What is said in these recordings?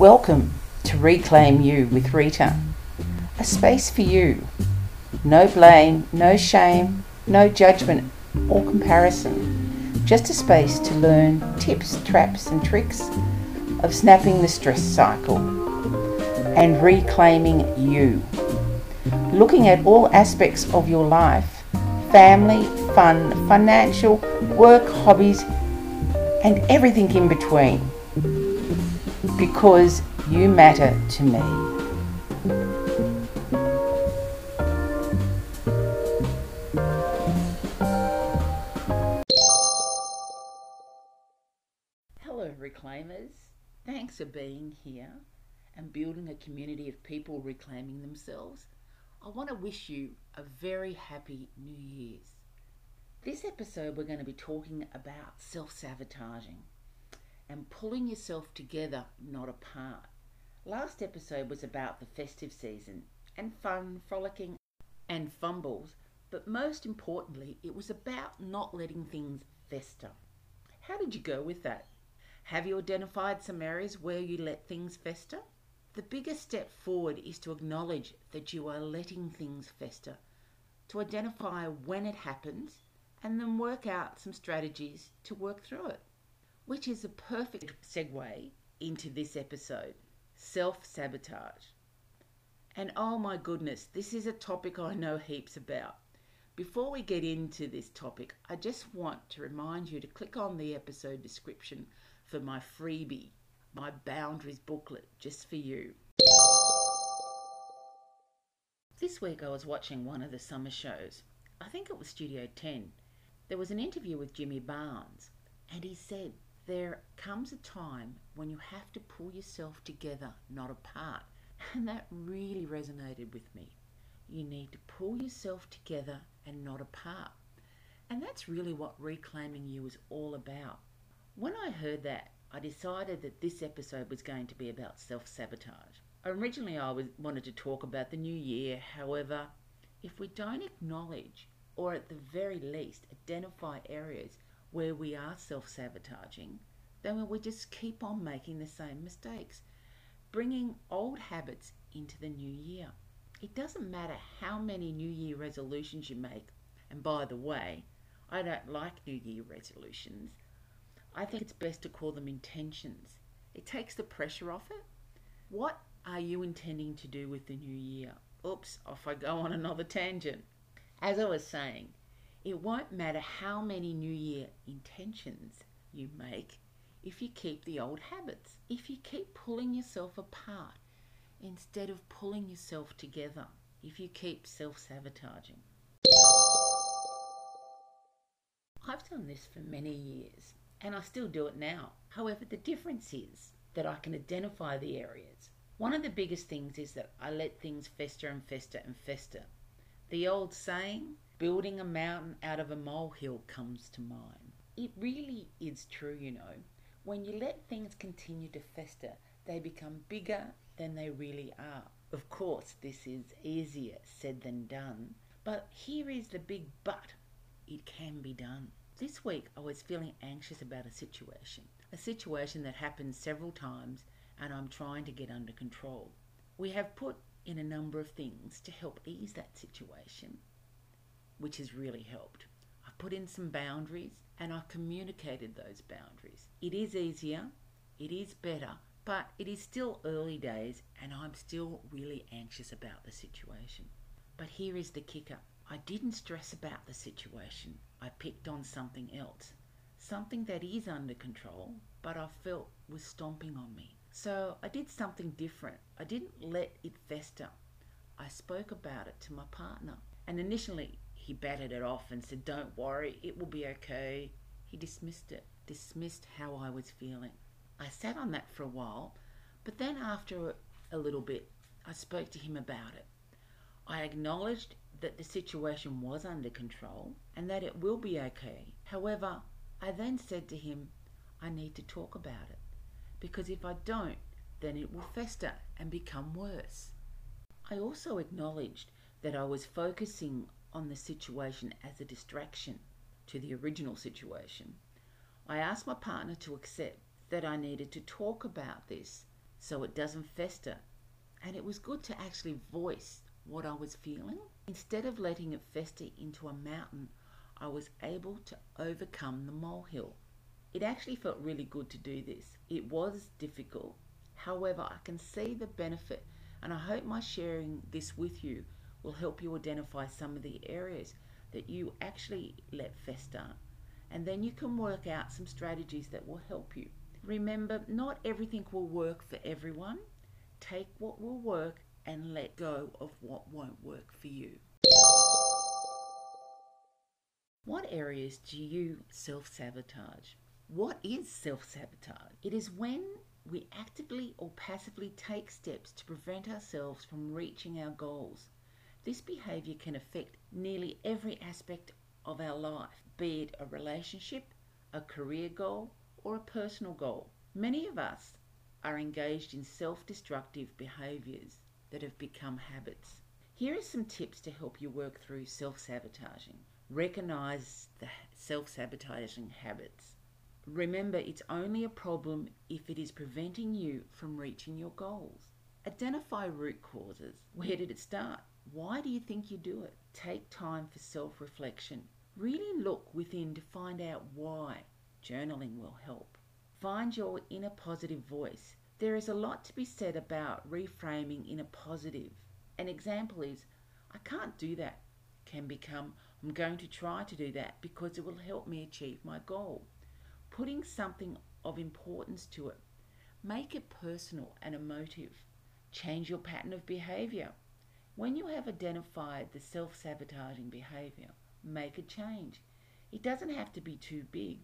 Welcome to Reclaim You with Rita, a space for you. No blame, no shame, no judgment or comparison. Just a space to learn tips, traps, and tricks of snapping the stress cycle and reclaiming you. Looking at all aspects of your life family, fun, financial, work, hobbies, and everything in between. Because you matter to me. Hello, Reclaimers. Thanks for being here and building a community of people reclaiming themselves. I want to wish you a very happy New Year's. This episode, we're going to be talking about self sabotaging and pulling yourself together, not apart. Last episode was about the festive season and fun, frolicking, and fumbles, but most importantly, it was about not letting things fester. How did you go with that? Have you identified some areas where you let things fester? The biggest step forward is to acknowledge that you are letting things fester, to identify when it happens, and then work out some strategies to work through it. Which is a perfect segue into this episode self sabotage. And oh my goodness, this is a topic I know heaps about. Before we get into this topic, I just want to remind you to click on the episode description for my freebie, my boundaries booklet, just for you. This week I was watching one of the summer shows. I think it was Studio 10. There was an interview with Jimmy Barnes, and he said, There comes a time when you have to pull yourself together, not apart. And that really resonated with me. You need to pull yourself together and not apart. And that's really what reclaiming you is all about. When I heard that, I decided that this episode was going to be about self sabotage. Originally, I was, wanted to talk about the new year, however, if we don't acknowledge, or at the very least, identify areas where we are self sabotaging, then we just keep on making the same mistakes, bringing old habits into the new year. It doesn't matter how many New Year resolutions you make, and by the way, I don't like New Year resolutions. I think it's best to call them intentions. It takes the pressure off it. What are you intending to do with the new year? Oops, off I go on another tangent. As I was saying, it won't matter how many New Year intentions you make if you keep the old habits, if you keep pulling yourself apart instead of pulling yourself together, if you keep self sabotaging. I've done this for many years and I still do it now. However, the difference is that I can identify the areas. One of the biggest things is that I let things fester and fester and fester. The old saying, building a mountain out of a molehill, comes to mind. It really is true, you know. When you let things continue to fester, they become bigger than they really are. Of course, this is easier said than done, but here is the big but it can be done. This week I was feeling anxious about a situation, a situation that happened several times and I'm trying to get under control. We have put in a number of things to help ease that situation, which has really helped. I've put in some boundaries and I've communicated those boundaries. It is easier, it is better, but it is still early days and I'm still really anxious about the situation. But here is the kicker I didn't stress about the situation. I picked on something else. Something that is under control, but I felt was stomping on me. So I did something different. I didn't let it fester. I spoke about it to my partner. And initially, he batted it off and said, Don't worry, it will be okay. He dismissed it, dismissed how I was feeling. I sat on that for a while, but then after a little bit, I spoke to him about it. I acknowledged that the situation was under control and that it will be okay. However, I then said to him, I need to talk about it because if I don't, then it will fester and become worse. I also acknowledged that I was focusing on the situation as a distraction to the original situation. I asked my partner to accept that I needed to talk about this so it doesn't fester. And it was good to actually voice what I was feeling. Instead of letting it fester into a mountain, I was able to overcome the molehill. It actually felt really good to do this. It was difficult. However, I can see the benefit, and I hope my sharing this with you will help you identify some of the areas that you actually let fester. And then you can work out some strategies that will help you. Remember, not everything will work for everyone. Take what will work and let go of what won't work for you. What areas do you self sabotage? What is self sabotage? It is when we actively or passively take steps to prevent ourselves from reaching our goals. This behavior can affect nearly every aspect of our life, be it a relationship, a career goal, or a personal goal. Many of us are engaged in self destructive behaviors that have become habits. Here are some tips to help you work through self sabotaging. Recognize the self sabotaging habits. Remember, it's only a problem if it is preventing you from reaching your goals. Identify root causes. Where did it start? Why do you think you do it? Take time for self reflection. Really look within to find out why. Journaling will help. Find your inner positive voice. There is a lot to be said about reframing in a positive. An example is, I can't do that, can become, I'm going to try to do that because it will help me achieve my goal. Putting something of importance to it. Make it personal and emotive. Change your pattern of behavior. When you have identified the self sabotaging behavior, make a change. It doesn't have to be too big,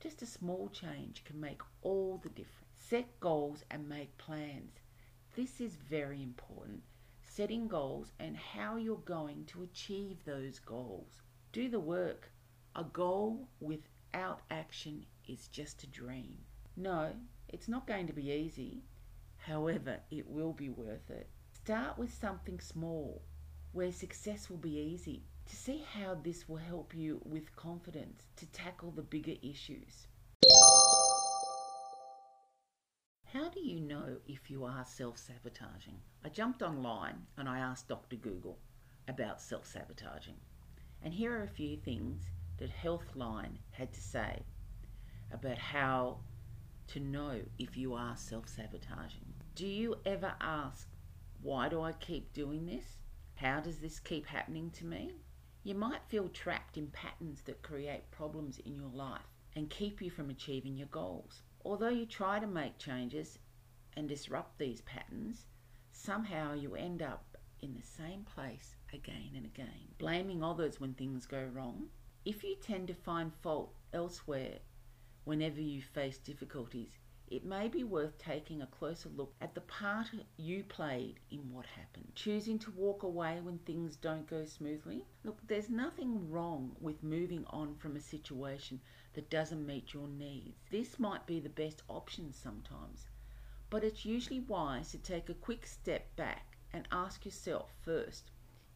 just a small change can make all the difference. Set goals and make plans. This is very important. Setting goals and how you're going to achieve those goals. Do the work. A goal without action is just a dream. No, it's not going to be easy. However, it will be worth it. Start with something small where success will be easy to see how this will help you with confidence to tackle the bigger issues. How do you know if you are self sabotaging? I jumped online and I asked Dr. Google about self sabotaging. And here are a few things that Healthline had to say about how to know if you are self sabotaging. Do you ever ask, why do I keep doing this? How does this keep happening to me? You might feel trapped in patterns that create problems in your life and keep you from achieving your goals. Although you try to make changes and disrupt these patterns, somehow you end up in the same place again and again, blaming others when things go wrong. If you tend to find fault elsewhere whenever you face difficulties, it may be worth taking a closer look at the part you played in what happened. Choosing to walk away when things don't go smoothly. Look, there's nothing wrong with moving on from a situation that doesn't meet your needs. This might be the best option sometimes, but it's usually wise to take a quick step back and ask yourself first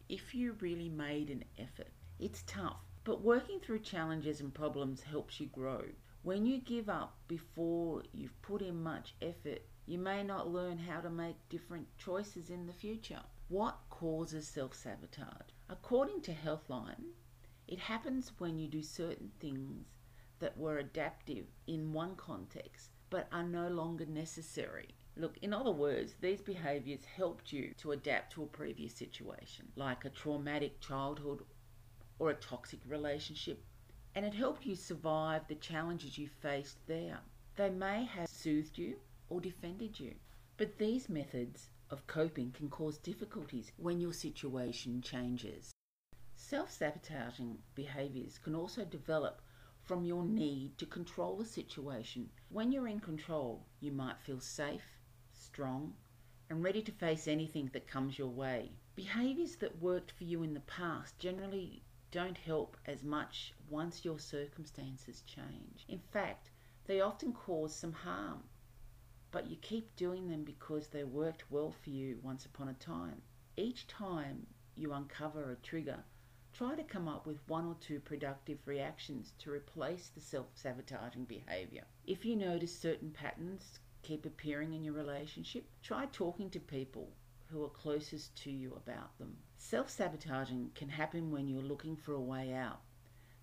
if you really made an effort. It's tough, but working through challenges and problems helps you grow. When you give up before you've put in much effort, you may not learn how to make different choices in the future. What causes self sabotage? According to Healthline, it happens when you do certain things that were adaptive in one context but are no longer necessary. Look, in other words, these behaviors helped you to adapt to a previous situation, like a traumatic childhood or a toxic relationship, and it helped you survive the challenges you faced there. They may have soothed you or defended you, but these methods of coping can cause difficulties when your situation changes. Self sabotaging behaviors can also develop from your need to control a situation. When you're in control, you might feel safe, strong, and ready to face anything that comes your way. Behaviors that worked for you in the past generally don't help as much once your circumstances change. In fact, they often cause some harm, but you keep doing them because they worked well for you once upon a time. Each time you uncover a trigger, Try to come up with one or two productive reactions to replace the self sabotaging behavior. If you notice certain patterns keep appearing in your relationship, try talking to people who are closest to you about them. Self sabotaging can happen when you're looking for a way out.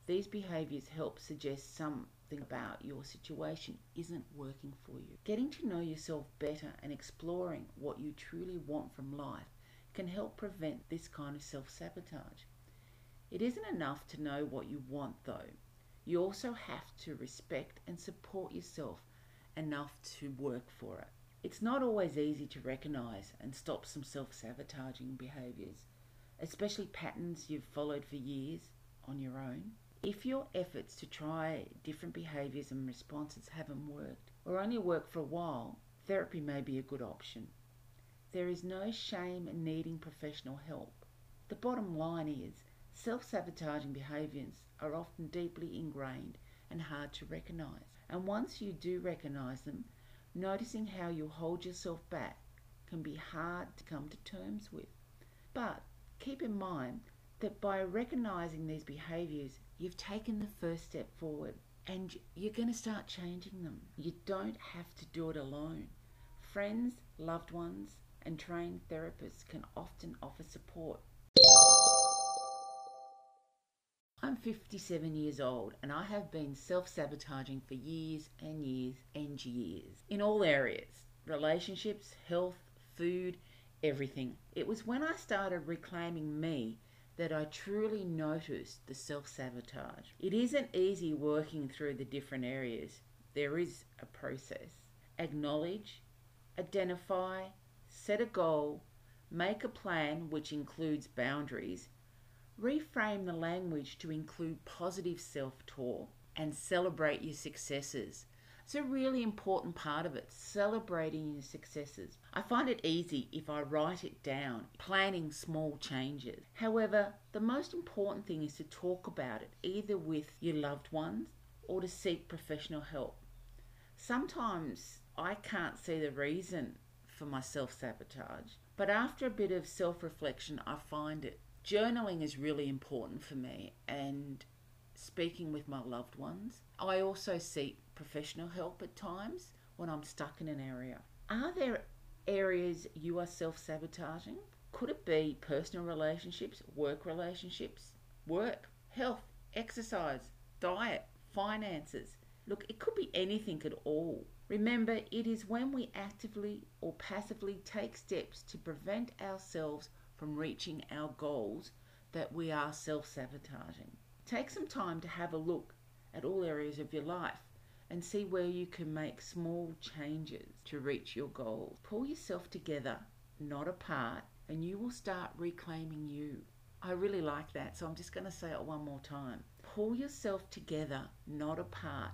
These behaviors help suggest something about your situation isn't working for you. Getting to know yourself better and exploring what you truly want from life can help prevent this kind of self sabotage. It isn't enough to know what you want, though. You also have to respect and support yourself enough to work for it. It's not always easy to recognize and stop some self sabotaging behaviors, especially patterns you've followed for years on your own. If your efforts to try different behaviors and responses haven't worked, or only work for a while, therapy may be a good option. There is no shame in needing professional help. The bottom line is self sabotaging behaviors are often deeply ingrained and hard to recognize. And once you do recognize them, noticing how you hold yourself back can be hard to come to terms with. But keep in mind that by recognizing these behaviors, you've taken the first step forward and you're going to start changing them. You don't have to do it alone. Friends, loved ones, and trained therapists can often offer support. I'm 57 years old and I have been self sabotaging for years and years and years in all areas relationships, health, food, everything. It was when I started reclaiming me that I truly noticed the self sabotage. It isn't easy working through the different areas, there is a process. Acknowledge, identify, set a goal, make a plan which includes boundaries, reframe the language to include positive self talk, and celebrate your successes. It's a really important part of it, celebrating your successes. I find it easy if I write it down, planning small changes. However, the most important thing is to talk about it either with your loved ones or to seek professional help. Sometimes I can't see the reason for my self sabotage, but after a bit of self reflection, I find it. Journaling is really important for me and speaking with my loved ones. I also seek professional help at times when I'm stuck in an area. Are there areas you are self sabotaging? Could it be personal relationships, work relationships, work, health, exercise, diet, finances? Look, it could be anything at all. Remember, it is when we actively or passively take steps to prevent ourselves from reaching our goals that we are self sabotaging. Take some time to have a look at all areas of your life and see where you can make small changes to reach your goals. Pull yourself together, not apart, and you will start reclaiming you. I really like that, so I'm just going to say it one more time. Pull yourself together, not apart,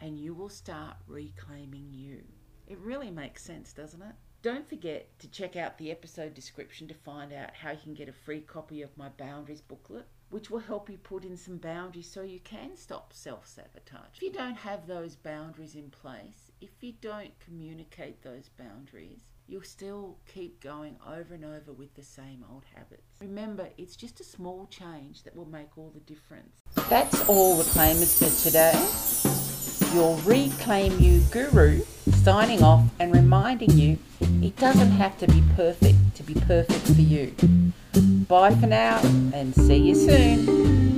and you will start reclaiming you. It really makes sense, doesn't it? Don't forget to check out the episode description to find out how you can get a free copy of my boundaries booklet which will help you put in some boundaries so you can stop self sabotage. If you don't have those boundaries in place, if you don't communicate those boundaries, you'll still keep going over and over with the same old habits. Remember, it's just a small change that will make all the difference. That's all the claimers for today. Your Reclaim You guru signing off and reminding you it doesn't have to be perfect to be perfect for you. Bye for now and see you soon.